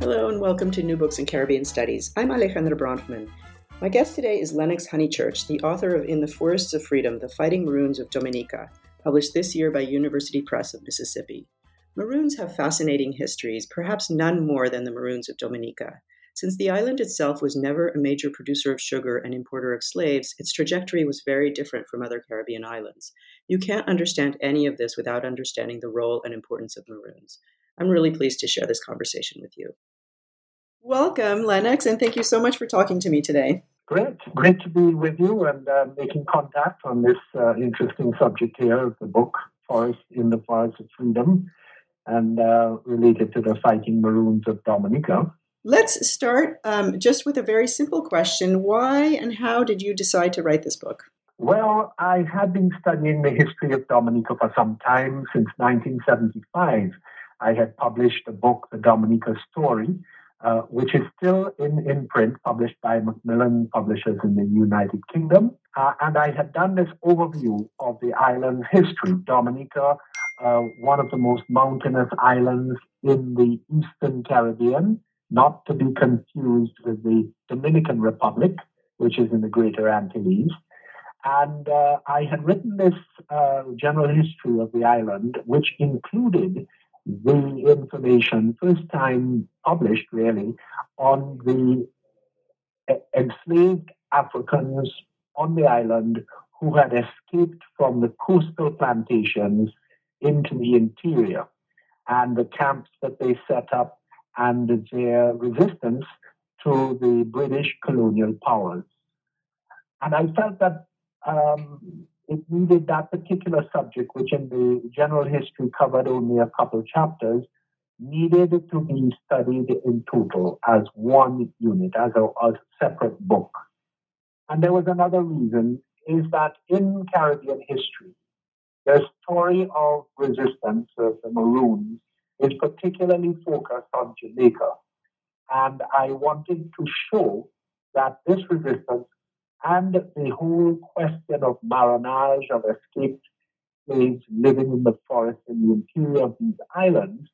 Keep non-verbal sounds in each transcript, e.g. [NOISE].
Hello and welcome to New Books in Caribbean Studies. I'm Alejandra Bronfman. My guest today is Lennox Honychurch, the author of In the Forests of Freedom The Fighting Maroons of Dominica, published this year by University Press of Mississippi. Maroons have fascinating histories, perhaps none more than the Maroons of Dominica. Since the island itself was never a major producer of sugar and importer of slaves, its trajectory was very different from other Caribbean islands. You can't understand any of this without understanding the role and importance of Maroons. I'm really pleased to share this conversation with you. Welcome, Lennox, and thank you so much for talking to me today. Great. Great to be with you and uh, making contact on this uh, interesting subject here of the book, Forest in the Forest of Freedom, and uh, related to the Fighting Maroons of Dominica. Let's start um, just with a very simple question. Why and how did you decide to write this book? Well, I had been studying the history of Dominica for some time, since 1975. I had published a book, The Dominica Story, uh, which is still in, in print, published by Macmillan Publishers in the United Kingdom. Uh, and I had done this overview of the island's history. Dominica, uh, one of the most mountainous islands in the Eastern Caribbean, not to be confused with the Dominican Republic, which is in the Greater Antilles. And uh, I had written this uh, general history of the island, which included the information, first time published really, on the enslaved Africans on the island who had escaped from the coastal plantations into the interior and the camps that they set up and their resistance to the British colonial powers. And I felt that um, it needed that particular subject, which in the general history covered only a couple chapters, needed to be studied in total as one unit, as a, a separate book. And there was another reason, is that in Caribbean history, the story of resistance of the Maroons is particularly focused on Jamaica. And I wanted to show that this resistance and the whole question of marronage of escaped slaves living in the forest in the interior of these islands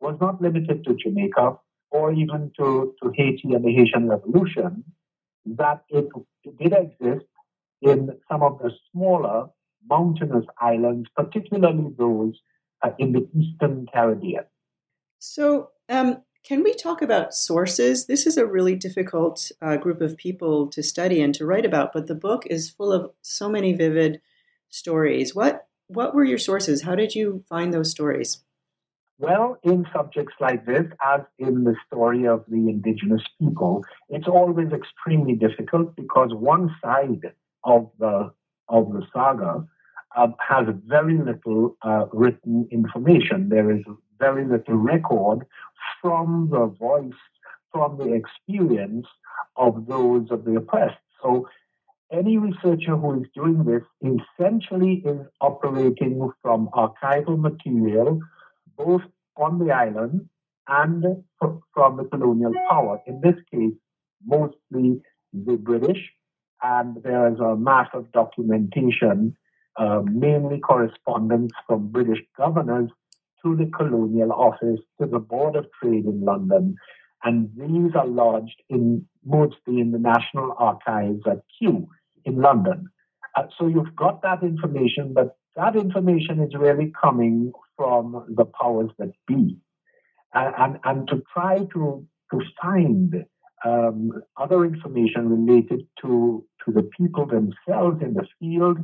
was not limited to Jamaica or even to, to Haiti and the Haitian Revolution, that it, it did exist in some of the smaller mountainous islands, particularly those uh, in the Eastern Caribbean. So, um, can we talk about sources? This is a really difficult uh, group of people to study and to write about, but the book is full of so many vivid stories. What what were your sources? How did you find those stories? Well, in subjects like this, as in the story of the indigenous people, it's always extremely difficult because one side of the of the saga uh, has very little uh, written information. There is very little record from the voice, from the experience of those of the oppressed. So any researcher who is doing this essentially is operating from archival material, both on the island and from the colonial power. In this case, mostly the British, and there is a mass of documentation, uh, mainly correspondence from British governors to the colonial office, to the Board of Trade in London, and these are lodged in mostly in the National Archives at Kew in London. Uh, so you've got that information, but that information is really coming from the powers that be. Uh, and, and to try to, to find um, other information related to, to the people themselves in the field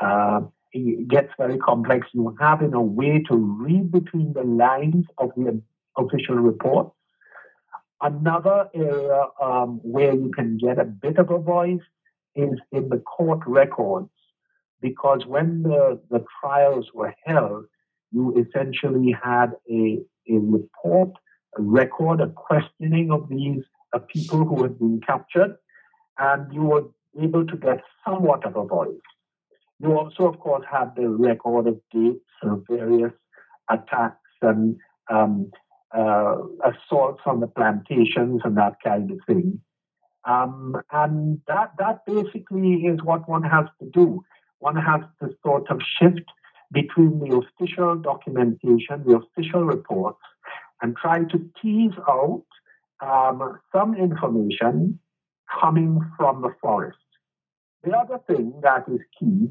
uh, it gets very complex. You have, in a way, to read between the lines of the official reports. Another area um, where you can get a bit of a voice is in the court records, because when the, the trials were held, you essentially had a, a report, a record, a questioning of these uh, people who had been captured, and you were able to get somewhat of a voice. You also, of course, had the record of dates of various attacks and um, uh, assaults on the plantations and that kind of thing. Um, and that that basically is what one has to do. One has to sort of shift between the official documentation, the official reports, and try to tease out um, some information coming from the forest. The other thing that is key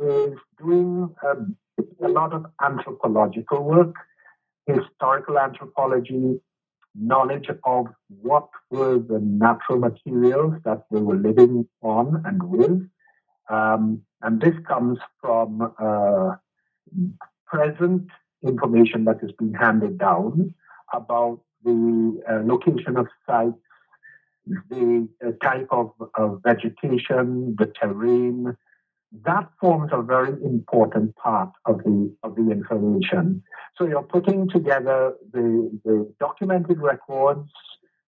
is doing um, a lot of anthropological work, historical anthropology, knowledge of what were the natural materials that they were living on and with. Um, and this comes from uh, present information that has been handed down about the uh, location of sites, the uh, type of, of vegetation, the terrain, that forms a very important part of the of the information. So you're putting together the, the documented records,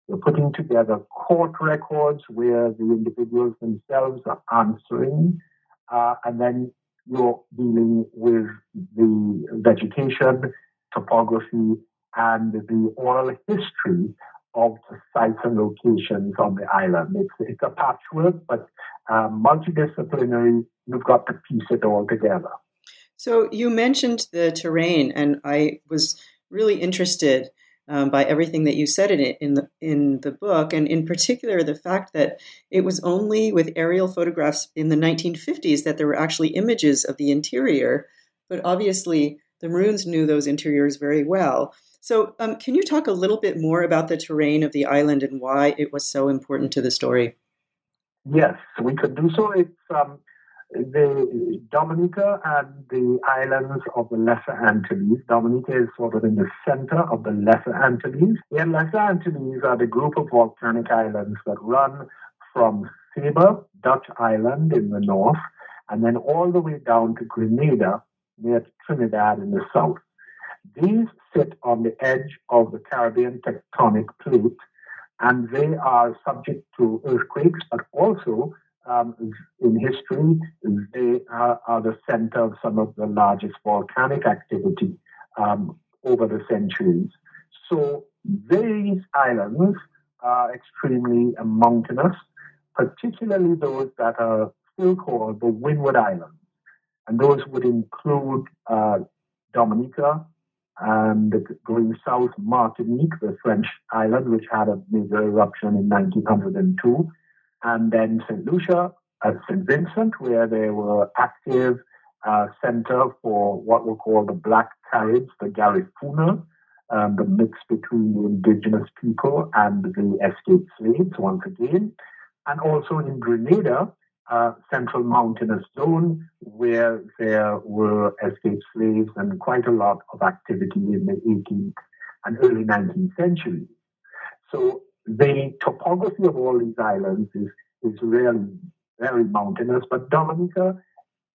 you're putting together court records where the individuals themselves are answering, uh, and then you're dealing with the vegetation, topography, and the oral history of the sites and locations on the island. It's, it's a patchwork, but um, multidisciplinary. You've got to piece it all together. So you mentioned the terrain, and I was really interested um, by everything that you said in it in the in the book, and in particular the fact that it was only with aerial photographs in the 1950s that there were actually images of the interior. But obviously, the Maroons knew those interiors very well. So, um, can you talk a little bit more about the terrain of the island and why it was so important to the story? Yes, we could do so. It's um, the Dominica and the islands of the Lesser Antilles. Dominica is sort of in the center of the Lesser Antilles. The Lesser Antilles are the group of volcanic islands that run from Saba, Dutch island in the north, and then all the way down to Grenada, near Trinidad in the south. These sit on the edge of the Caribbean tectonic plate, and they are subject to earthquakes, but also um, in history, they are, are, the center of some of the largest volcanic activity um, over the centuries. So these islands are extremely mountainous, particularly those that are still called the Windward Islands. And those would include uh, Dominica, and going south, Martinique, the French island, which had a major eruption in 1902, and then St. Lucia at St. Vincent, where they were active uh, center for what we call the Black Caribs, the Garifuna, um, the mix between the indigenous people and the escaped slaves, once again. And also in Grenada, central mountainous zone where there were escaped slaves and quite a lot of activity in the 18th and early 19th centuries. So the topography of all these islands is, is really very mountainous, but Dominica,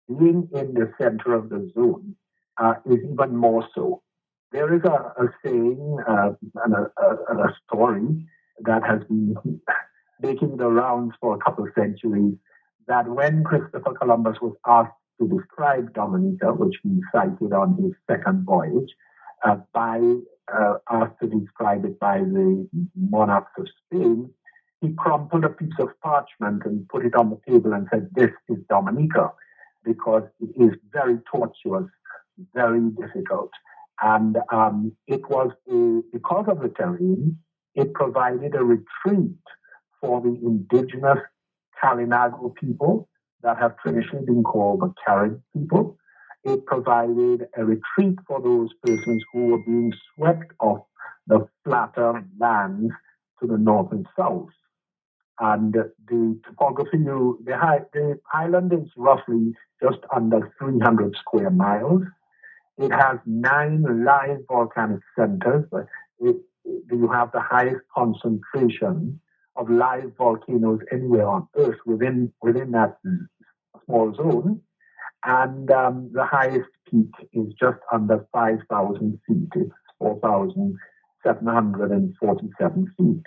being in the center of the zone, uh, is even more so. There is a, a saying uh, and a, a, a story that has been [LAUGHS] making the rounds for a couple of centuries that when Christopher Columbus was asked to describe Dominica, which he sighted on his second voyage, uh, by uh, asked to describe it by the monarchs of Spain, he crumpled a piece of parchment and put it on the table and said, This is Dominica, because it is very tortuous, very difficult. And um, it was, a, because of the terrain, it provided a retreat for the indigenous Kalinago people that have traditionally been called the Carib people. It provided a retreat for those persons who were being swept off the flatter lands to the north and south. And the topography, the, high, the island is roughly just under 300 square miles. It has nine live volcanic centers. It, you have the highest concentration of live volcanoes anywhere on Earth within within that small zone, and um, the highest peak is just under 5,000 feet. It's 4,747 feet,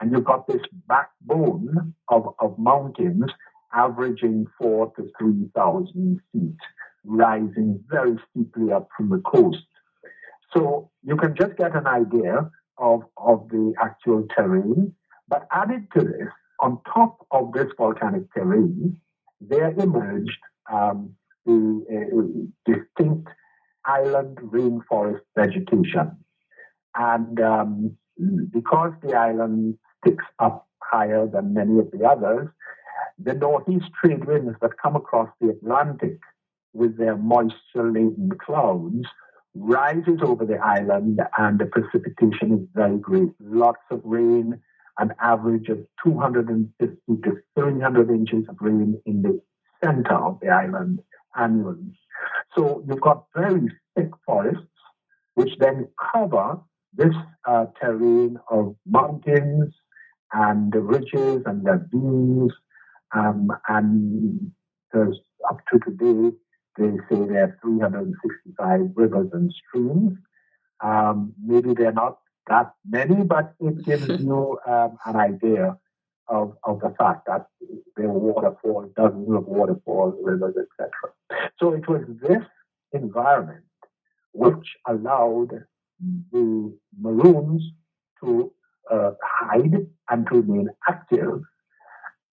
and you've got this backbone of, of mountains averaging four to 3,000 feet, rising very steeply up from the coast. So you can just get an idea of, of the actual terrain. But added to this, on top of this volcanic terrain, there emerged um, the uh, distinct island rainforest vegetation. And um, because the island sticks up higher than many of the others, the northeast trade winds that come across the Atlantic with their moisture laden clouds rises over the island and the precipitation is very great. Lots of rain, an average of 250 to 300 inches of rain in the center of the island annually. So you've got very thick forests, which then cover this uh, terrain of mountains and ridges and ravines. Um, and up to today, they say there are 365 rivers and streams. Um, maybe they're not that many, but it gives [LAUGHS] you um, an idea of, of the fact that there are waterfalls, dozens of waterfalls, rivers, etc. So it was this environment which allowed the Maroons to uh, hide and to remain active.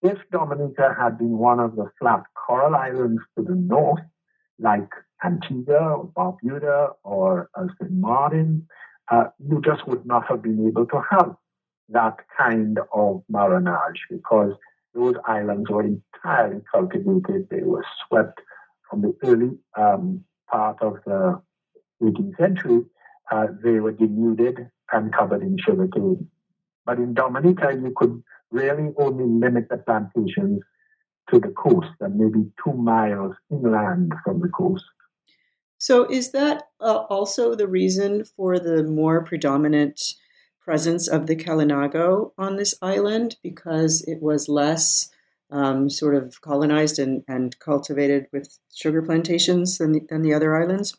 If Dominica had been one of the flat coral islands to the north, like Antigua or Barbuda or uh, St. Martin, uh, you just would not have been able to have that kind of marronage because those islands were entirely cultivated. They were swept from the early um, part of the 18th century. Uh, they were denuded and covered in sugarcane. But in Dominica, you could really only limit the plantations to the coast and maybe two miles inland from the coast. So, is that uh, also the reason for the more predominant presence of the Kalinago on this island because it was less um, sort of colonized and, and cultivated with sugar plantations than the, than the other islands?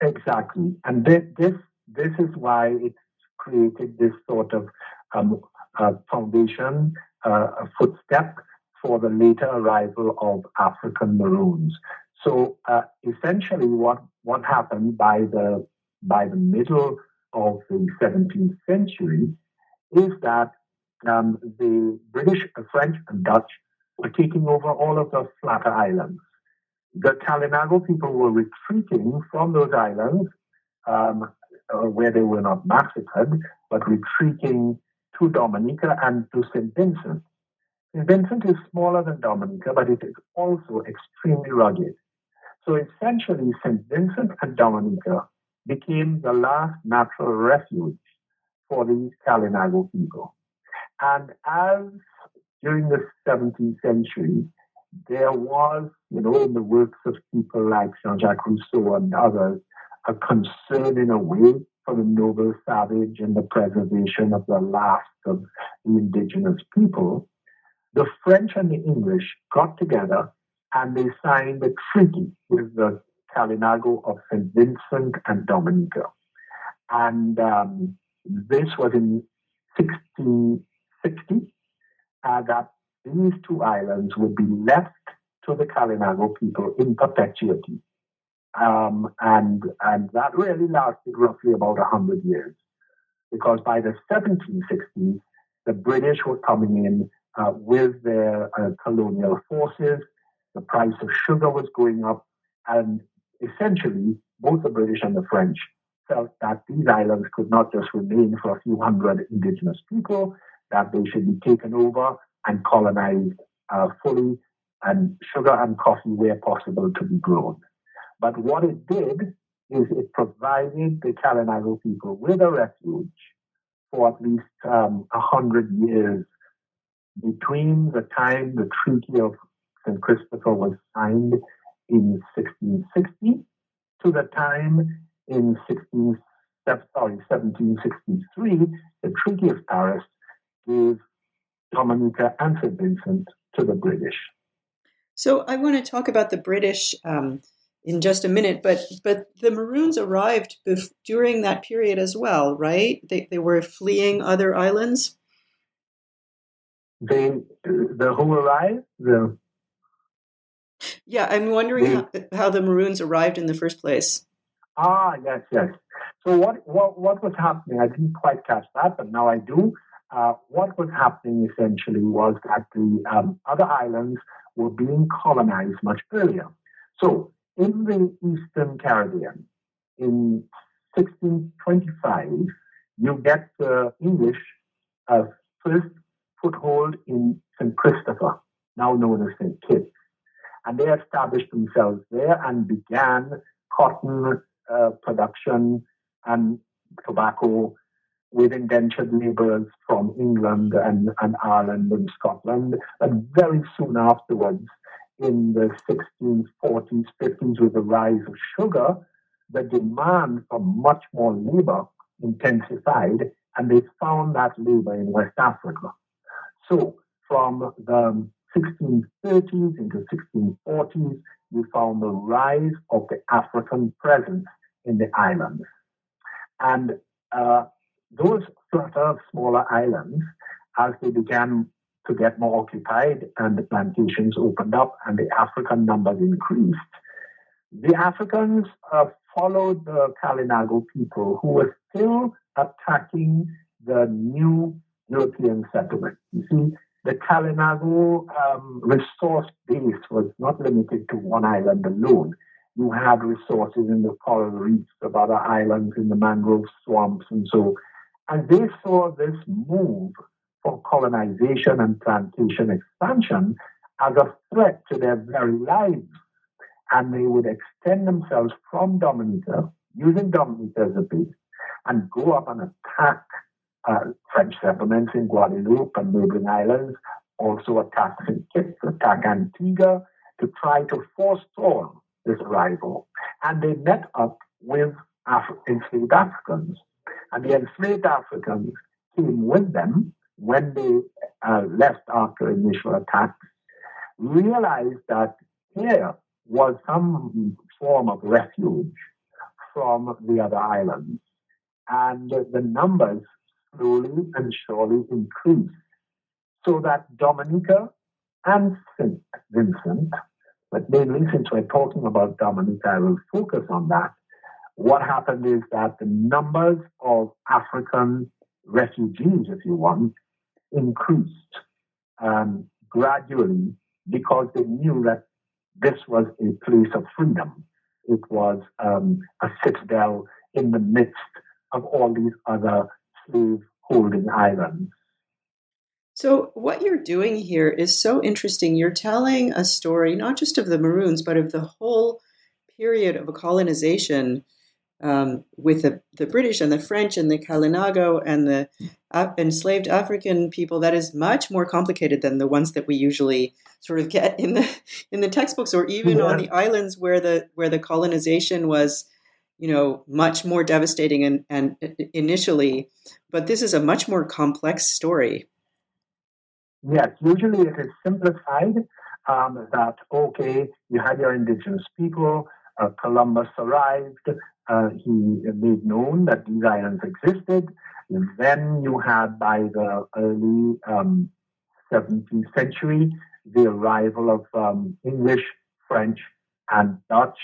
Exactly. And this, this, this is why it's created this sort of um, uh, foundation, uh, a footstep for the later arrival of African Maroons. So uh, essentially, what what happened by the by the middle of the 17th century is that um, the British, French, and Dutch were taking over all of the flatter islands. The Kalinago people were retreating from those islands um, uh, where they were not massacred, but retreating to Dominica and to St. Vincent. St. Vincent is smaller than Dominica, but it is also extremely rugged. So essentially, St. Vincent and Dominica became the last natural refuge for these Kalinago people. And as during the 17th century, there was, you know, in the works of people like Jean Jacques Rousseau and others, a concern in a way for the noble savage and the preservation of the last of the indigenous people. The French and the English got together and they signed a treaty with the Kalinago of St. Vincent and Dominica. And um, this was in 1660 uh, that these two islands would be left to the Kalinago people in perpetuity. Um, and, and that really lasted roughly about 100 years. Because by the 1760s, the British were coming in uh, with their uh, colonial forces. The price of sugar was going up. And essentially, both the British and the French felt that these islands could not just remain for a few hundred indigenous people, that they should be taken over and colonized uh, fully, and sugar and coffee where possible to be grown. But what it did is it provided the Kalinago people with a refuge for at least um, a um, hundred years between the time the Treaty of St. Christopher was signed in 1660 to the time in 16, sorry, 1763, the Treaty of Paris gave Dominica and St. Vincent to the British. So I want to talk about the British um, in just a minute, but but the Maroons arrived bef- during that period as well, right? They they were fleeing other islands. They the who arrived the. Yeah, I'm wondering they, how, how the Maroons arrived in the first place. Ah, yes, yes. So what, what, what was happening? I didn't quite catch that, but now I do. Uh, what was happening essentially was that the um, other islands were being colonized much earlier. So in the Eastern Caribbean, in 1625, you get the English uh, first foothold in St. Christopher, now known as St. Kitts. And they established themselves there and began cotton uh, production and tobacco with indentured laborers from England and, and Ireland and Scotland. And very soon afterwards, in the 1640s, 50s, with the rise of sugar, the demand for much more labor intensified, and they found that labor in West Africa. So, from the 1630s into 1640s, we found the rise of the African presence in the islands. And uh, those flatter, smaller islands, as they began to get more occupied and the plantations opened up and the African numbers increased, the Africans uh, followed the Kalinago people who were still attacking the new European settlement. You see, the Kalinago um, resource base was not limited to one island alone you had resources in the coral reefs of other islands, in the mangrove swamps, and so. And they saw this move for colonization and plantation expansion as a threat to their very lives. And they would extend themselves from Dominica, using Dominica as a base, and go up and attack uh, French settlements in Guadeloupe and neighboring islands, also attacked St. Kitts, Antigua, to try to forestall this arrival. And they met up with Af- enslaved Africans. And the enslaved Africans came with them when they uh, left after initial attacks, realized that here was some form of refuge from the other islands. And the numbers slowly and surely increased so that Dominica and St. Vincent but mainly, since we're talking about Dominica, I will focus on that. What happened is that the numbers of African refugees, if you want, increased um, gradually because they knew that this was a place of freedom. It was um, a citadel in the midst of all these other holding islands. So, what you're doing here is so interesting. You're telling a story not just of the Maroons, but of the whole period of colonization um, with the, the British and the French and the Kalinago and the uh, enslaved African people. That is much more complicated than the ones that we usually sort of get in the in the textbooks, or even yeah. on the islands where the where the colonization was, you know, much more devastating and, and initially. But this is a much more complex story. Yes, usually it is simplified um, that, okay, you had your indigenous people, uh, Columbus arrived, uh, he made known that these islands existed. Then you had, by the early um, 17th century, the arrival of um, English, French, and Dutch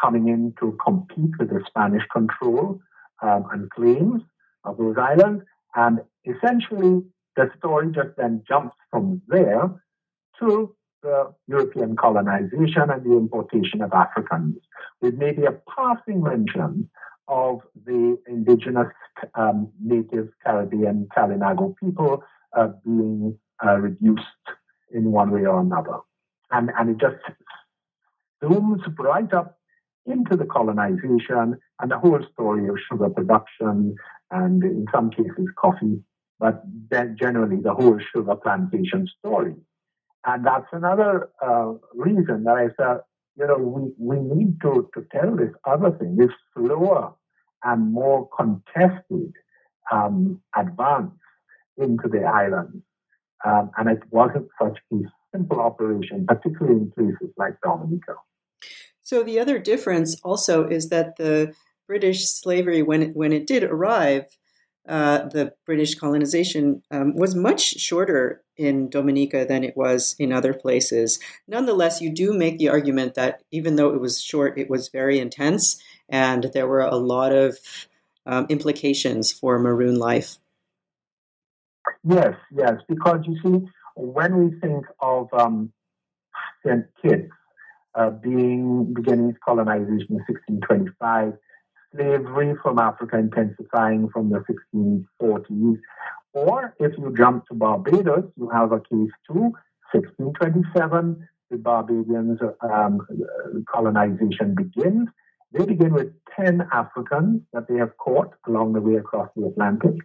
coming in to compete with the Spanish control um, and claims of those islands. And essentially, the story just then jumps from there to the European colonization and the importation of Africans, with maybe a passing mention of the indigenous um, native Caribbean Kalinago people uh, being uh, reduced in one way or another. And, and it just zooms right up into the colonization and the whole story of sugar production and in some cases coffee, but then generally the whole sugar plantation story. And that's another uh, reason that I said, you know, we, we need to, to tell this other thing, this slower and more contested um, advance into the islands. Um, and it wasn't such a simple operation, particularly in places like Dominica. So the other difference also is that the British slavery, when it, when it did arrive, uh, the British colonization um, was much shorter in Dominica than it was in other places. Nonetheless, you do make the argument that even though it was short, it was very intense, and there were a lot of um, implications for Maroon life. Yes, yes, because you see, when we think of um, St. Uh, being beginning its colonization in 1625, slavery from Africa intensifying from the 1640s, or if you jump to Barbados, you have a case too, 1627, the Barbadians um, colonization begins. They begin with 10 Africans that they have caught along the way across the Atlantic.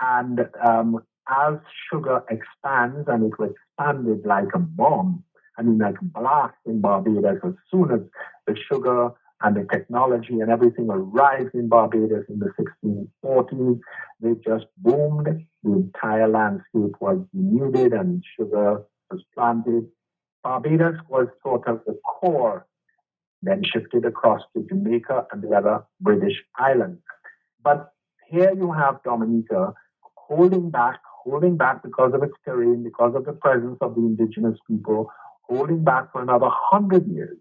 And um, as sugar expands, and it was expanded like a bomb, I mean, like blast in Barbados, as soon as the sugar and the technology and everything arrived in Barbados in the 1640s, they just boomed. The entire landscape was denuded and sugar was planted. Barbados was sort of the core, then shifted across to Jamaica and the other British islands. But here you have Dominica holding back, holding back because of its terrain, because of the presence of the indigenous people, holding back for another hundred years.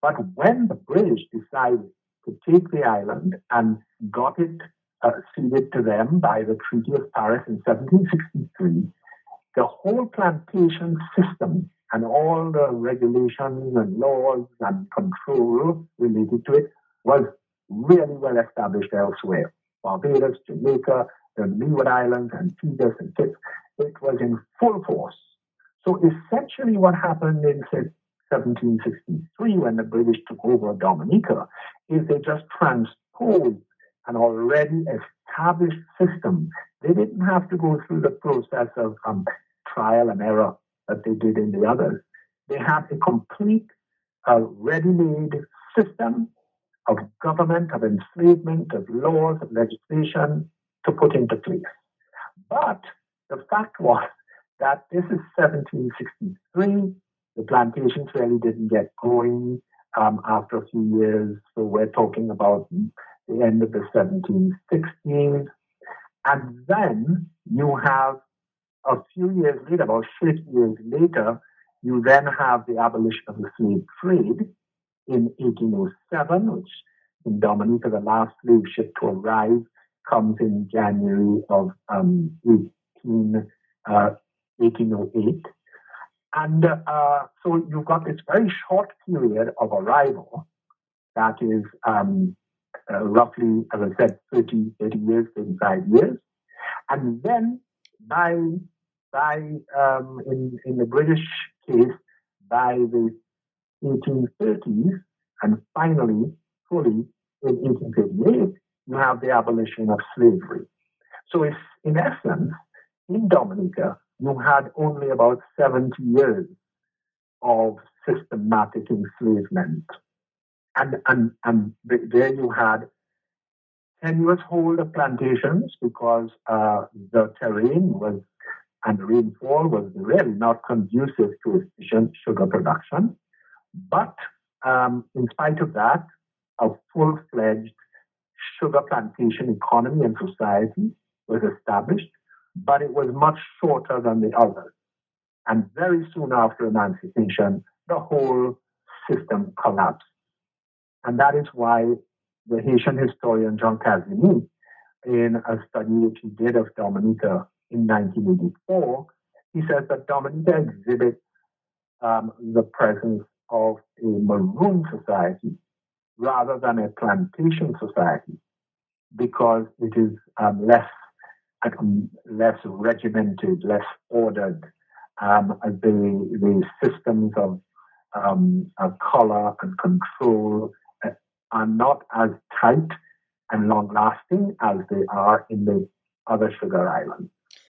But when the British decided to take the island and got it uh, ceded to them by the Treaty of Paris in 1763, the whole plantation system and all the regulations and laws and control related to it was really well established elsewhere. Barbados, Jamaica, the Leeward Islands, and Antigua and Kitts, it was in full force. So essentially, what happened in 1763, when the British took over Dominica, is they just transposed an already established system. They didn't have to go through the process of um, trial and error that they did in the others. They had a complete, uh, ready-made system of government, of enslavement, of laws, of legislation to put into place. But the fact was that this is 1763. The plantations really didn't get going um, after a few years. So we're talking about the end of the 1760s. And then you have a few years later, about 50 years later, you then have the abolition of the slave trade in 1807, which in Dominica, the last slave ship to arrive comes in January of um, 18, uh, 1808. And uh, so you've got this very short period of arrival that is um, uh, roughly, as I said, 30, 30 years, 35 years. And then by, by um, in, in the British case, by the 1830s, and finally, fully in 1838, you have the abolition of slavery. So it's, in essence, in Dominica, you had only about 70 years of systematic enslavement. And, and, and there you had tenuous hold of plantations because uh, the terrain was and the rainfall was really not conducive to efficient sugar production. But um, in spite of that, a full fledged sugar plantation economy and society was established but it was much shorter than the others. And very soon after emancipation, the whole system collapsed. And that is why the Haitian historian Jean Casimir, in a study which he did of Dominica in 1984, he says that Dominica exhibits um, the presence of a maroon society rather than a plantation society because it is um, less less regimented, less ordered. Um, the the systems of, um, of color and control uh, are not as tight and long lasting as they are in the other sugar islands.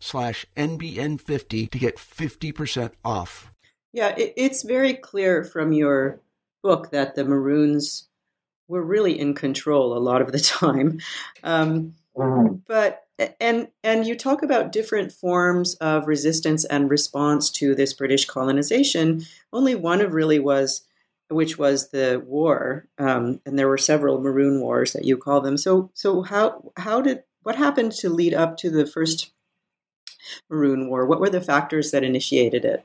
slash NBN50 to get 50% off. Yeah, it, it's very clear from your book that the Maroons were really in control a lot of the [LAUGHS] time. Um, mm-hmm. But and and you talk about different forms of resistance and response to this British colonization. Only one of really was, which was the war, um, and there were several Maroon wars that you call them. So so how how did what happened to lead up to the first Maroon War? What were the factors that initiated it?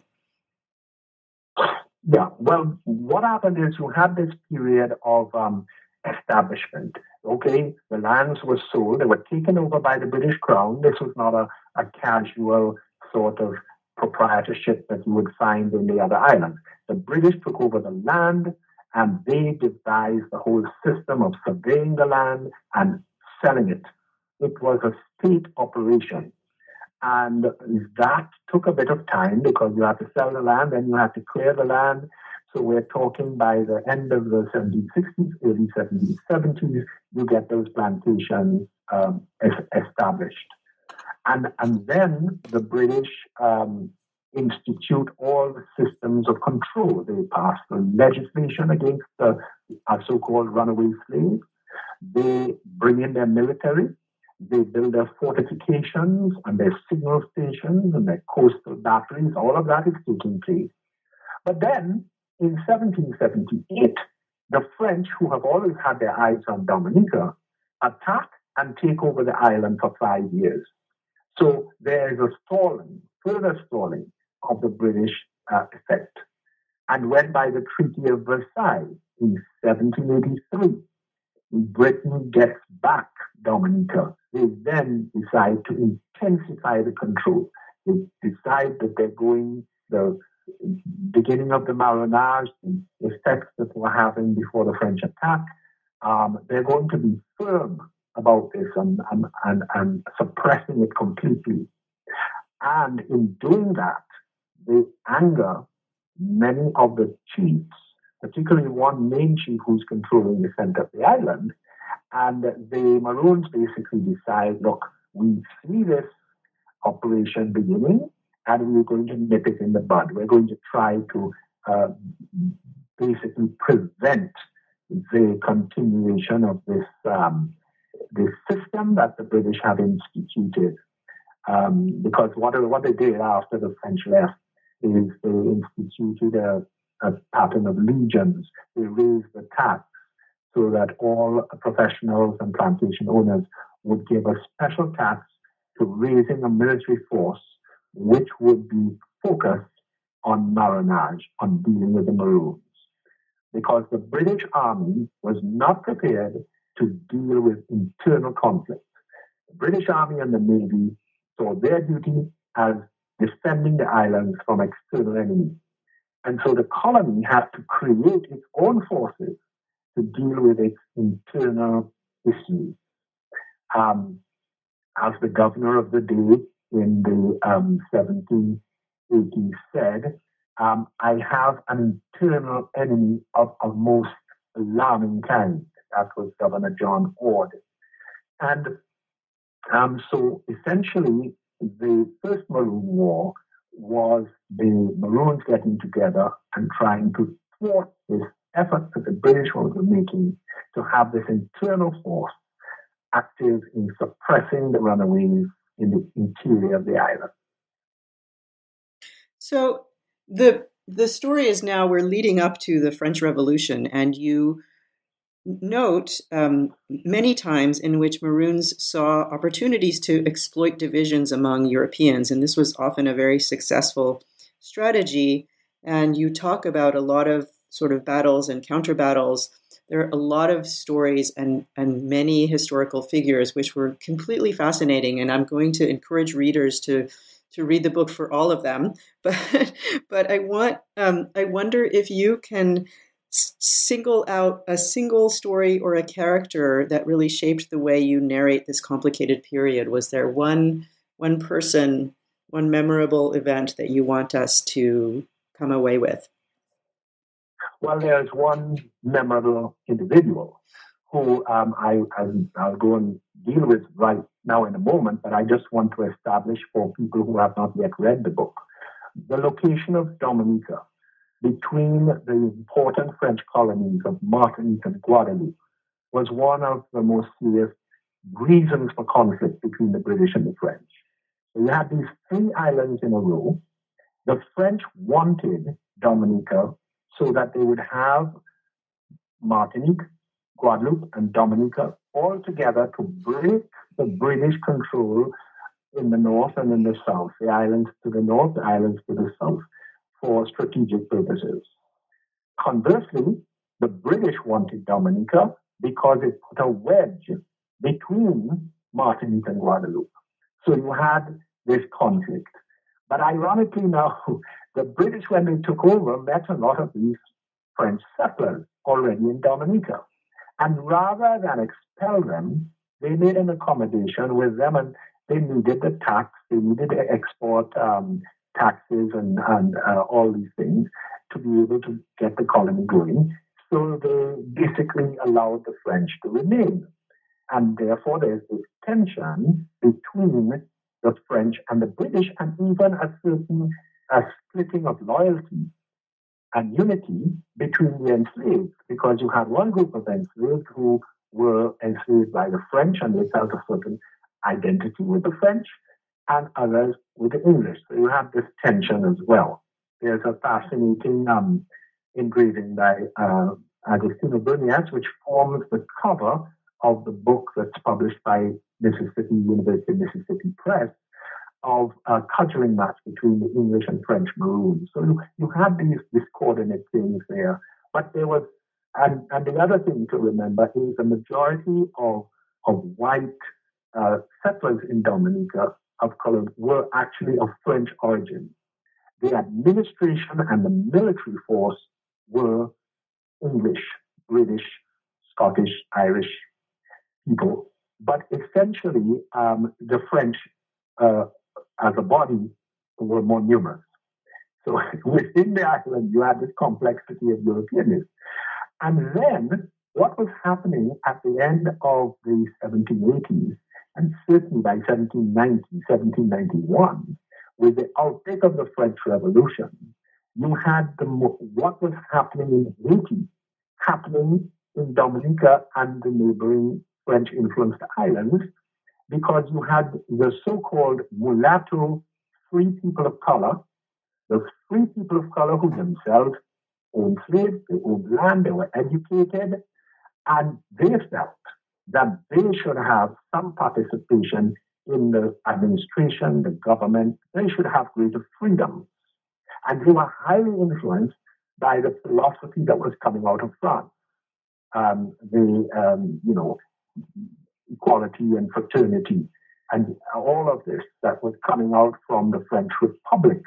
Yeah, well, what happened is you had this period of um, establishment. Okay, the lands were sold, they were taken over by the British Crown. This was not a, a casual sort of proprietorship that you would find in the other islands. The British took over the land and they devised the whole system of surveying the land and selling it. It was a state operation. And that took a bit of time because you have to sell the land then you have to clear the land. So we're talking by the end of the 1760s, early 1770s, you get those plantations um, established. And, and then the British um, institute all the systems of control. They pass the legislation against the uh, so-called runaway slaves. They bring in their military. They build their fortifications and their signal stations and their coastal batteries. All of that is taking place. But then in 1778, the French, who have always had their eyes on Dominica, attack and take over the island for five years. So there is a stalling, further stalling of the British uh, effect. And when by the Treaty of Versailles in 1783, Britain gets back Dominica, they then decide to intensify the control. They decide that they're going the beginning of the Marronage, the effects that were happening before the French attack. Um, they're going to be firm about this and, and, and, and suppressing it completely. And in doing that, they anger many of the chiefs, particularly one main chief who's controlling the center of the island, and the Maroons basically decide, look, we see this operation beginning and we're going to nip it in the bud. We're going to try to uh, basically prevent the continuation of this um, this system that the British have instituted. Um, because what, what they did after the French left is they instituted a, a pattern of legions. They raised the tax so that all professionals and plantation owners would give a special tax to raising a military force which would be focused on marronage, on dealing with the Maroons. Because the British Army was not prepared to deal with internal conflict. The British Army and the Navy saw their duty as defending the islands from external enemies. And so the colony had to create its own forces to deal with its internal issues. Um, as the governor of the day in the um, 1780s said, um, I have an internal enemy of a most alarming kind. That was Governor John Orde. And um, so essentially, the First Maroon War was the Maroons getting together and trying to thwart this effort that the British were making to have this internal force active in suppressing the runaways in the interior of the island. So the the story is now we're leading up to the French Revolution, and you note um, many times in which Maroons saw opportunities to exploit divisions among Europeans, and this was often a very successful strategy. And you talk about a lot of sort of battles and counter battles. There are a lot of stories and, and many historical figures which were completely fascinating. And I'm going to encourage readers to to read the book for all of them. [LAUGHS] But but I want um, I wonder if you can single out a single story or a character that really shaped the way you narrate this complicated period? Was there one one person, one memorable event that you want us to come away with? Well, there's one memorable individual who um, I, I'll go and deal with right now in a moment, but I just want to establish for people who have not yet read the book the location of Dominica between the important French colonies of Martinique and Guadeloupe was one of the most serious reasons for conflict between the British and the French. So you had these three islands in a row. The French wanted Dominica so that they would have Martinique, Guadeloupe, and Dominica all together to break the British control in the north and in the south, the islands to the north, the islands to the south for strategic purposes. Conversely, the British wanted Dominica because it put a wedge between Martinique and Guadeloupe. So you had this conflict. But ironically now, the British, when they took over, met a lot of these French settlers already in Dominica. And rather than expel them, they made an accommodation with them and they needed the tax, they needed to export um, taxes and, and uh, all these things to be able to get the colony going. So they basically allowed the French to remain. And therefore, there's this tension between the French and the British, and even a certain a splitting of loyalty and unity between the enslaved, because you had one group of enslaved who were enslaved by the French and they felt a certain identity with the French, and others with the English. So you have this tension as well. There's a fascinating um, engraving by uh, Agostino Brunias, which forms the cover of the book that's published by Mississippi University Mississippi Press of a cudgeling match between the English and French Maroons. So you, you have these discordant things there. But there was, and, and the other thing to remember is the majority of, of white uh, settlers in Dominica of color were actually of French origin. The administration and the military force were English, British, Scottish, Irish people. But essentially, um, the French uh, as a body were more numerous. So [LAUGHS] within the island, you had this complexity of Europeanism. And then what was happening at the end of the 1780s and certainly by 1790, 1791, with the outbreak of the French Revolution, you had the, what was happening in Haiti happening in Dominica and the neighboring French influenced islands because you had the so called mulatto free people of color, the free people of color who themselves owned slaves, they owned land, they were educated, and they felt that they should have some participation in the administration, the government. They should have greater freedom. And they were highly influenced by the philosophy that was coming out of France. Um, the, um, you know, equality and fraternity and all of this that was coming out from the French Republic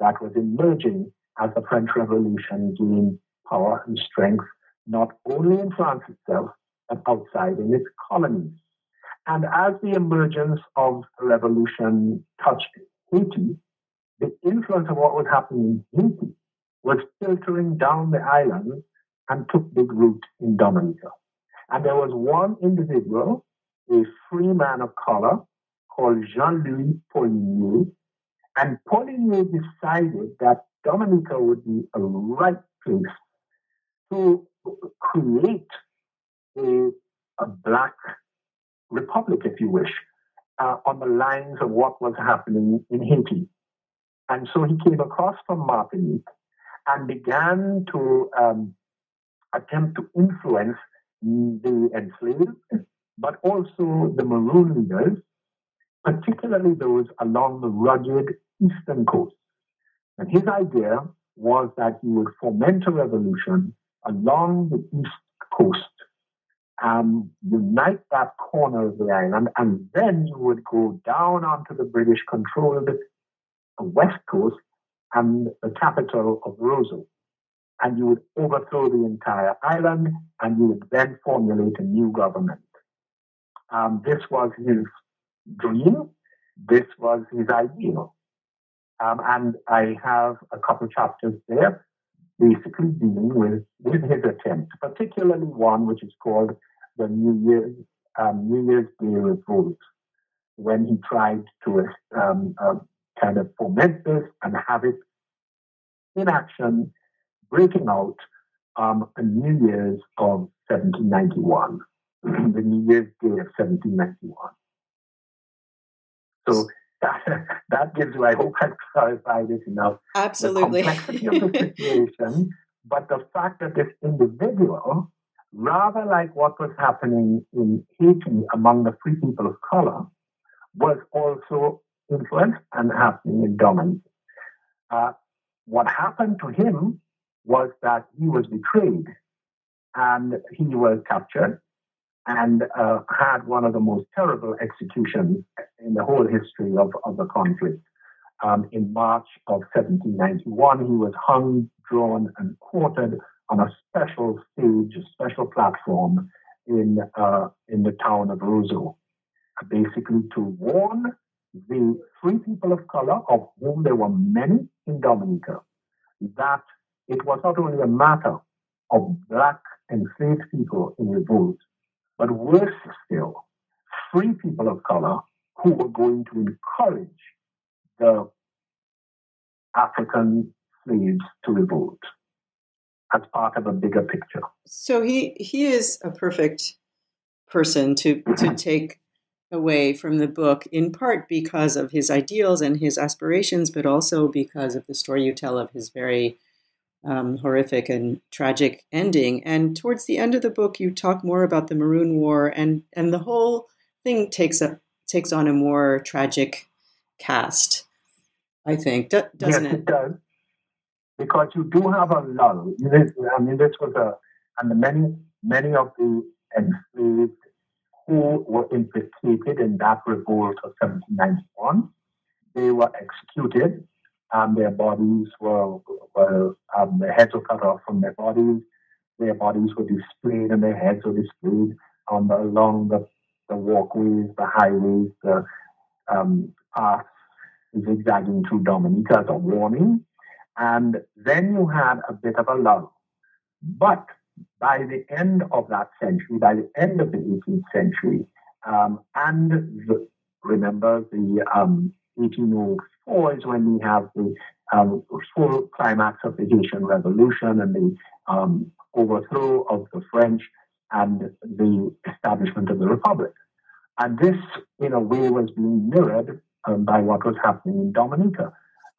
that was emerging as the French Revolution gained power and strength, not only in France itself, but outside in its colonies. And as the emergence of the revolution touched Haiti, the influence of what was happening in Haiti was filtering down the island and took big root in Dominica. And there was one individual, a free man of color, called Jean-Louis Polinaire, and Polinaire decided that Dominica would be a right place to create a, a black republic, if you wish, uh, on the lines of what was happening in Haiti. And so he came across from Martinique and began to um, attempt to influence the enslaved, but also the maroon leaders, particularly those along the rugged eastern coast. And his idea was that he would foment a revolution along the east coast, um, unite that corner of the island, and then you would go down onto the British controlled west coast and the capital of Roseau. And you would overthrow the entire island and you would then formulate a new government. Um, this was his dream. This was his ideal. Um, and I have a couple chapters there basically dealing with, with his attempt, particularly one which is called the New Year's, um, New Year's Day Revolt, when he tried to um, uh, kind of foment this and have it in action, breaking out um, on New Year's of 1791, the New Year's Day of 1791. So that, [LAUGHS] that gives you, I hope I've clarified it enough. Absolutely. The complexity of the situation, [LAUGHS] but the fact that this individual, rather like what was happening in Haiti among the free people of color, was also influenced and happening in Dominica. Uh, what happened to him was that he was betrayed and he was captured and uh, had one of the most terrible executions in the whole history of, of the conflict. Um, in March of 1791, he was hung, drawn, and quartered on a special stage, a special platform in uh, in the town of Roseau, basically to warn the free people of color, of whom there were many in Dominica, that it was not only a matter of black enslaved people in revolt, but worse still, free people of color who were going to encourage the African slaves to revolt as part of a bigger picture. So he he is a perfect person to to [CLEARS THROAT] take away from the book in part because of his ideals and his aspirations but also because of the story you tell of his very um, horrific and tragic ending. And towards the end of the book, you talk more about the Maroon War, and and the whole thing takes a takes on a more tragic cast. I think, Do, doesn't yes, it? it does. Because you do have a lull. I mean, this was a, and many many of the enslaved who were implicated in that revolt of 1791, they were executed and their bodies were, were um, their heads were cut off from their bodies. Their bodies were displayed and their heads were displayed on the, along the, the walkways, the highways, the um, paths zigzagging through Dominica as a warning. And then you had a bit of a lull. But by the end of that century, by the end of the 18th century, um, and the, remember the um, 1804 is when we have the um, full climax of the Haitian Revolution and the um, overthrow of the French and the establishment of the Republic. And this, in a way, was being mirrored um, by what was happening in Dominica.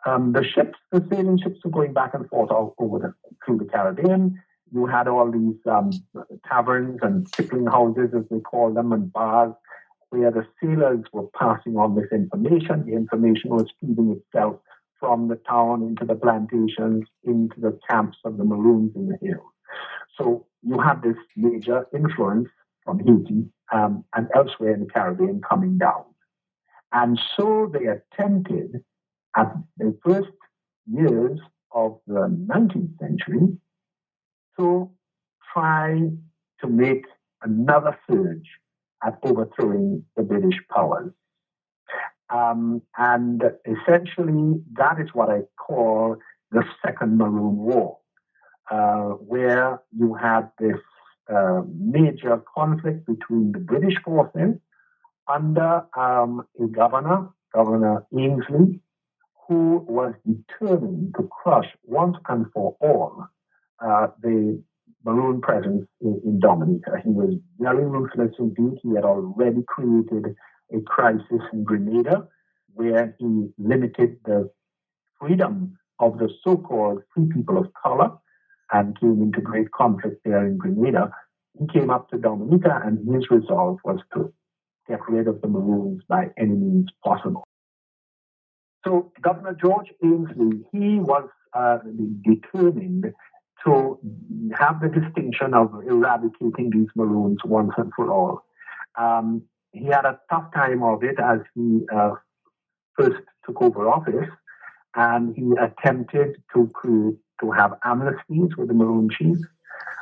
Um, the ships, the sailing ships, were going back and forth all over the, through the Caribbean. You had all these um, taverns and tippling houses, as they call them, and bars where the sailors were passing on this information. The information was feeding itself from the town into the plantations, into the camps of the Maroons in the hills. So you have this major influence from Haiti um, and elsewhere in the Caribbean coming down. And so they attempted at the first years of the 19th century to try to make another surge at overthrowing the British powers. Um, and essentially, that is what I call the Second Maroon War, uh, where you had this uh, major conflict between the British forces under um, a governor, Governor Ainslie, who was determined to crush once and for all uh, the Maroon presence in, in Dominica. He was very ruthless indeed. He had already created a crisis in Grenada where he limited the freedom of the so-called free people of color and came into great conflict there in Grenada. He came up to Dominica and his resolve was to get rid of the Maroons by any means possible. So Governor George Ainslie, he was uh, determined to have the distinction of eradicating these Maroons once and for all. Um, he had a tough time of it as he uh, first took over office, and he attempted to create to have amnesties with the Maroon chiefs.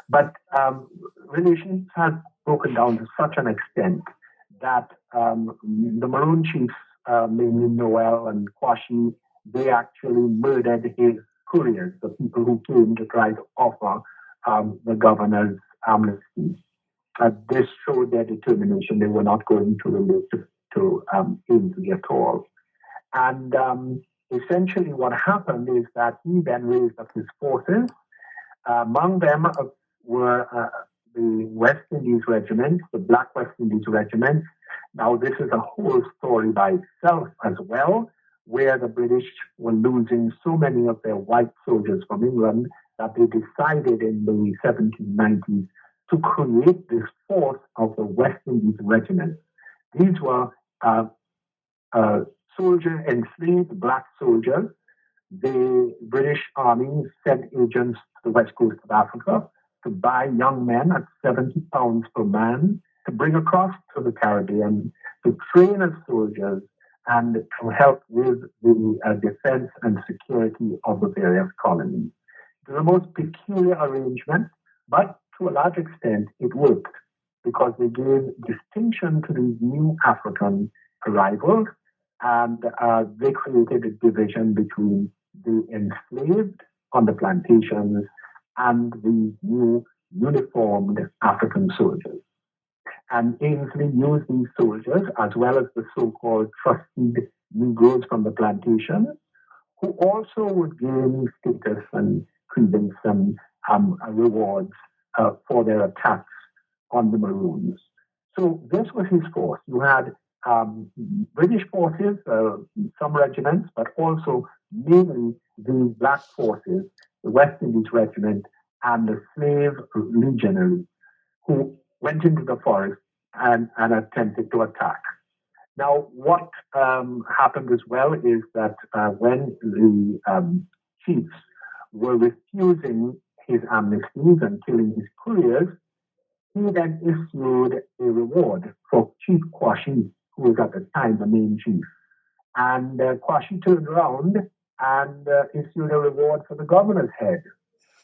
But um, relations had broken down to such an extent that um, the Maroon chiefs, uh, mainly Noel and Quashie, they actually murdered his couriers, the people who came to try to offer um, the governor's amnesty. Uh, this showed their determination. They were not going to relate to, to um, Ainslie at all. And um, essentially, what happened is that he then raised up his forces. Uh, among them uh, were uh, the West Indies regiments, the Black West Indies regiments. Now, this is a whole story by itself as well, where the British were losing so many of their white soldiers from England that they decided in the 1790s to create this force of the West Indies regiments. These were uh, uh, soldier enslaved black soldiers. The British Army sent agents to the west coast of Africa to buy young men at 70 pounds per man to bring across to the Caribbean to train as soldiers and to help with the uh, defense and security of the various colonies. It was a most peculiar arrangement, but to a large extent it worked because they gave distinction to these new African arrivals and uh, they created a division between the enslaved on the plantations and the new uniformed African soldiers. And Ainslie used these soldiers, as well as the so called trusted Negroes from the plantations, who also would gain status and credence and um, rewards uh, for their attacks on the Maroons. So this was his force. You had um, British forces, uh, some regiments, but also mainly the black forces, the West Indies Regiment, and the slave legionaries, who went into the forest and, and attempted to attack. Now, what um, happened as well is that uh, when the um, chiefs were refusing his amnesties and killing his couriers, he then issued a reward for Chief Quashie, who was at the time the main chief. And uh, Quashie turned around and uh, issued a reward for the governor's head,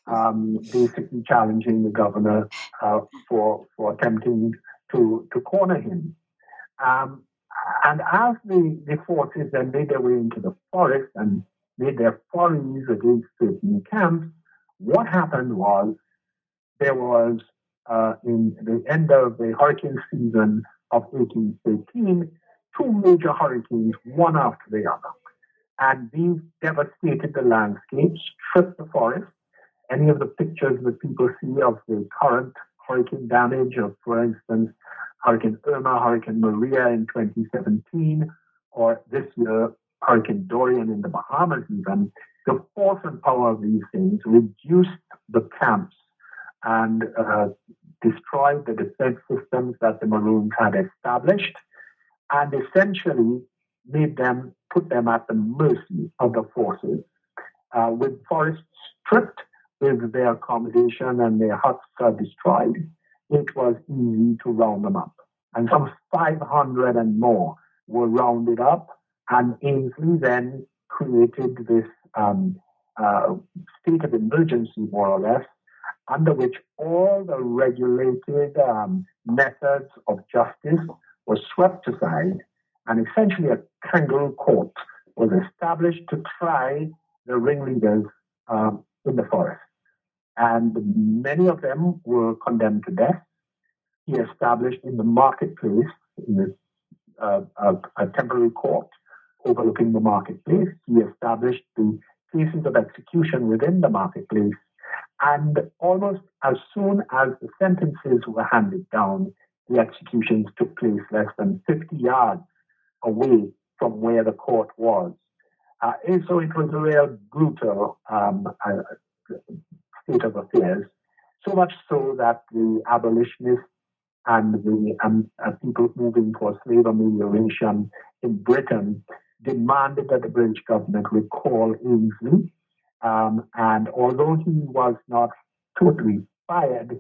um, basically challenging the governor uh, for for attempting to to corner him. Um, and as the, the forces then made their way into the forest and made their forays against certain camps, what happened was there was uh, in the end of the hurricane season of 1813, two major hurricanes, one after the other. And these devastated the landscape, stripped the forest. Any of the pictures that people see of the current hurricane damage of, for instance, Hurricane Irma, Hurricane Maria in 2017, or this year, Hurricane Dorian in the Bahamas even, the force and power of these things reduced the camps and uh, destroyed the defense systems that the Maroons had established and essentially made them put them at the mercy of the forces. Uh, with forests stripped, with their accommodation and their huts uh, destroyed, it was easy to round them up. And some 500 and more were rounded up, and Ainslie then created this um, uh, state of emergency, more or less, under which all the regulated um, methods of justice were swept aside, and essentially a kangaroo court was established to try the ringleaders um, in the forest. And many of them were condemned to death. He established in the marketplace, in uh, a, a temporary court overlooking the marketplace. He established the places of execution within the marketplace. And almost as soon as the sentences were handed down, the executions took place less than 50 yards away from where the court was. Uh, so it was a real brutal um, uh, state of affairs, so much so that the abolitionists and the um, uh, people moving for slave amelioration in Britain demanded that the British government recall Ainslie. Um, and although he was not totally fired,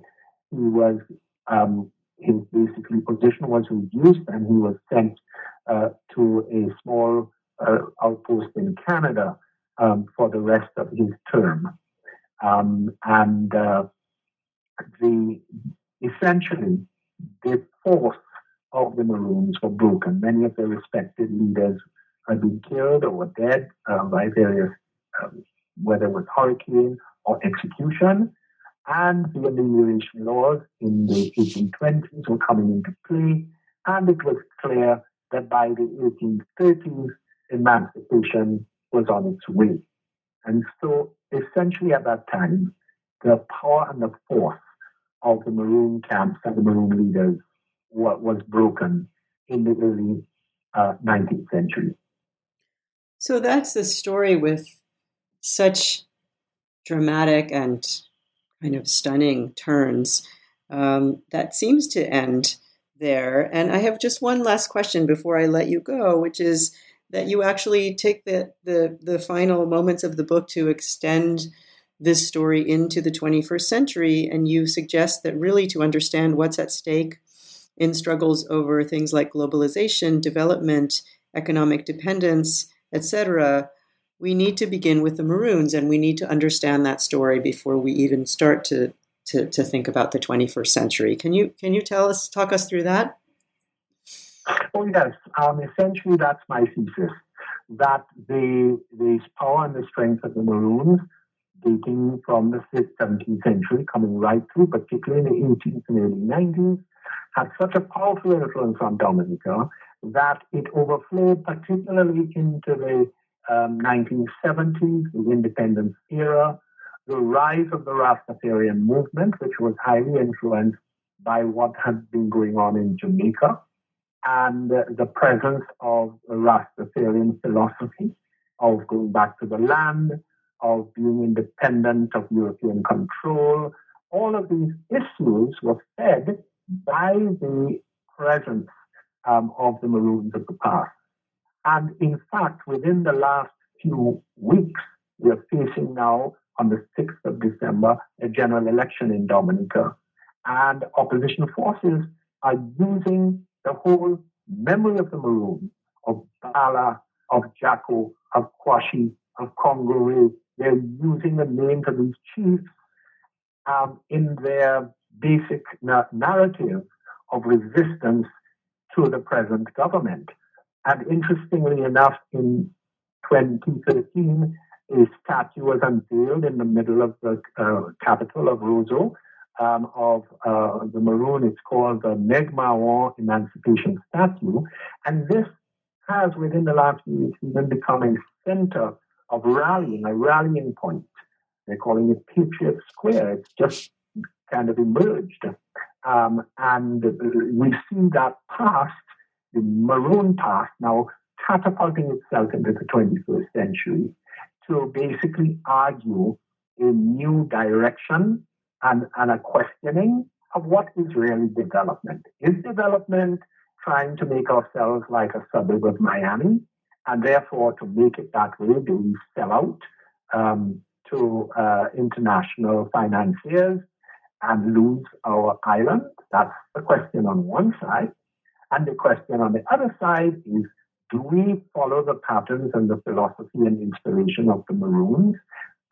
he was um, his basically position was reduced, and he was sent uh, to a small uh, outpost in Canada um, for the rest of his term. Um, and uh, the essentially the force of the Maroons were broken. Many of their respected leaders had been killed or were dead uh, by various, um, whether it was hurricane or execution. And the amelioration laws in the 1820s were coming into play. And it was clear that by the 1830s, emancipation was on its way. And so essentially at that time, the power and the force of the Maroon camps and the Maroon leaders was broken in the early uh, 19th century. So that's the story with such dramatic and kind of stunning turns um, that seems to end there. And I have just one last question before I let you go, which is that you actually take the, the, the final moments of the book to extend this story into the 21st century, and you suggest that really to understand what's at stake in struggles over things like globalization, development, economic dependence, etc., we need to begin with the Maroons, and we need to understand that story before we even start to to, to think about the 21st century. Can you can you tell us talk us through that? Oh yes, um, essentially that's my thesis that the the power and the strength of the Maroons, dating from the 17th century, coming right through, particularly in the 18th and early 19th, had such a powerful influence on Dominica that it overflowed particularly into the um, 1970s, the independence era, the rise of the Rastafarian movement, which was highly influenced by what had been going on in Jamaica, and the presence of Rastafarian philosophy of going back to the land, of being independent of European control. All of these issues were fed by the presence um, of the Maroons of the past. And in fact, within the last few weeks, we are facing now on the 6th of December a general election in Dominica. And opposition forces are using the whole memory of the Maroons, of Bala, of Jacko, of Quashie, of Congo They're using the names of these chiefs um, in their basic na- narrative of resistance to the present government. And interestingly enough, in 2013, a statue was unveiled in the middle of the uh, capital of Roseau um, of uh, the Maroon. It's called the Neg Mawon Emancipation Statue. And this has, within the last few years, even become a center of rallying, a rallying point. They're calling it Patriot Square. It's just kind of emerged. Um, and we see that past, the maroon past, now catapulting itself into the 21st century to basically argue a new direction and, and a questioning of what is really development. Is development trying to make ourselves like a suburb of Miami? And therefore, to make it that way, do we sell out um, to uh, international financiers and lose our island? That's the question on one side. And the question on the other side is do we follow the patterns and the philosophy and inspiration of the Maroons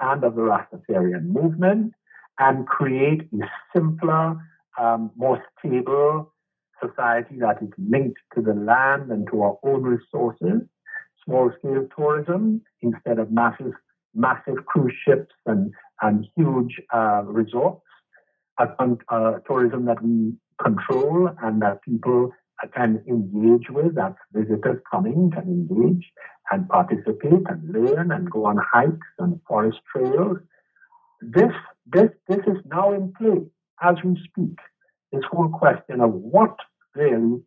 and of the Rastafarian movement and create a simpler, um, more stable society that is linked to the land and to our own resources, small scale tourism instead of massive, massive cruise ships and, and huge uh, resorts, uh, uh, tourism that we control and that people can engage with, that visitors coming can engage and participate and learn and go on hikes and forest trails. This, this, this is now in play as we speak. This whole question of what really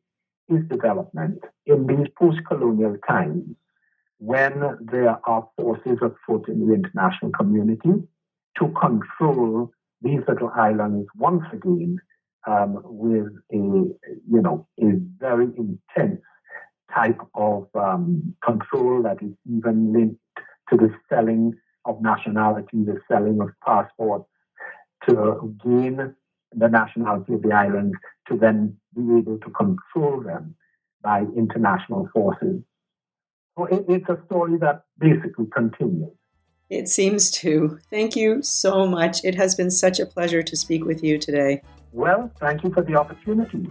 is development in these post-colonial times when there are forces afoot in the international community to control these little islands once again um, with a you know a very intense type of um, control that is even linked to the selling of nationality, the selling of passports to gain the nationality of the island to then be able to control them by international forces. So it, it's a story that basically continues. It seems to. Thank you so much. It has been such a pleasure to speak with you today. Well, thank you for the opportunity.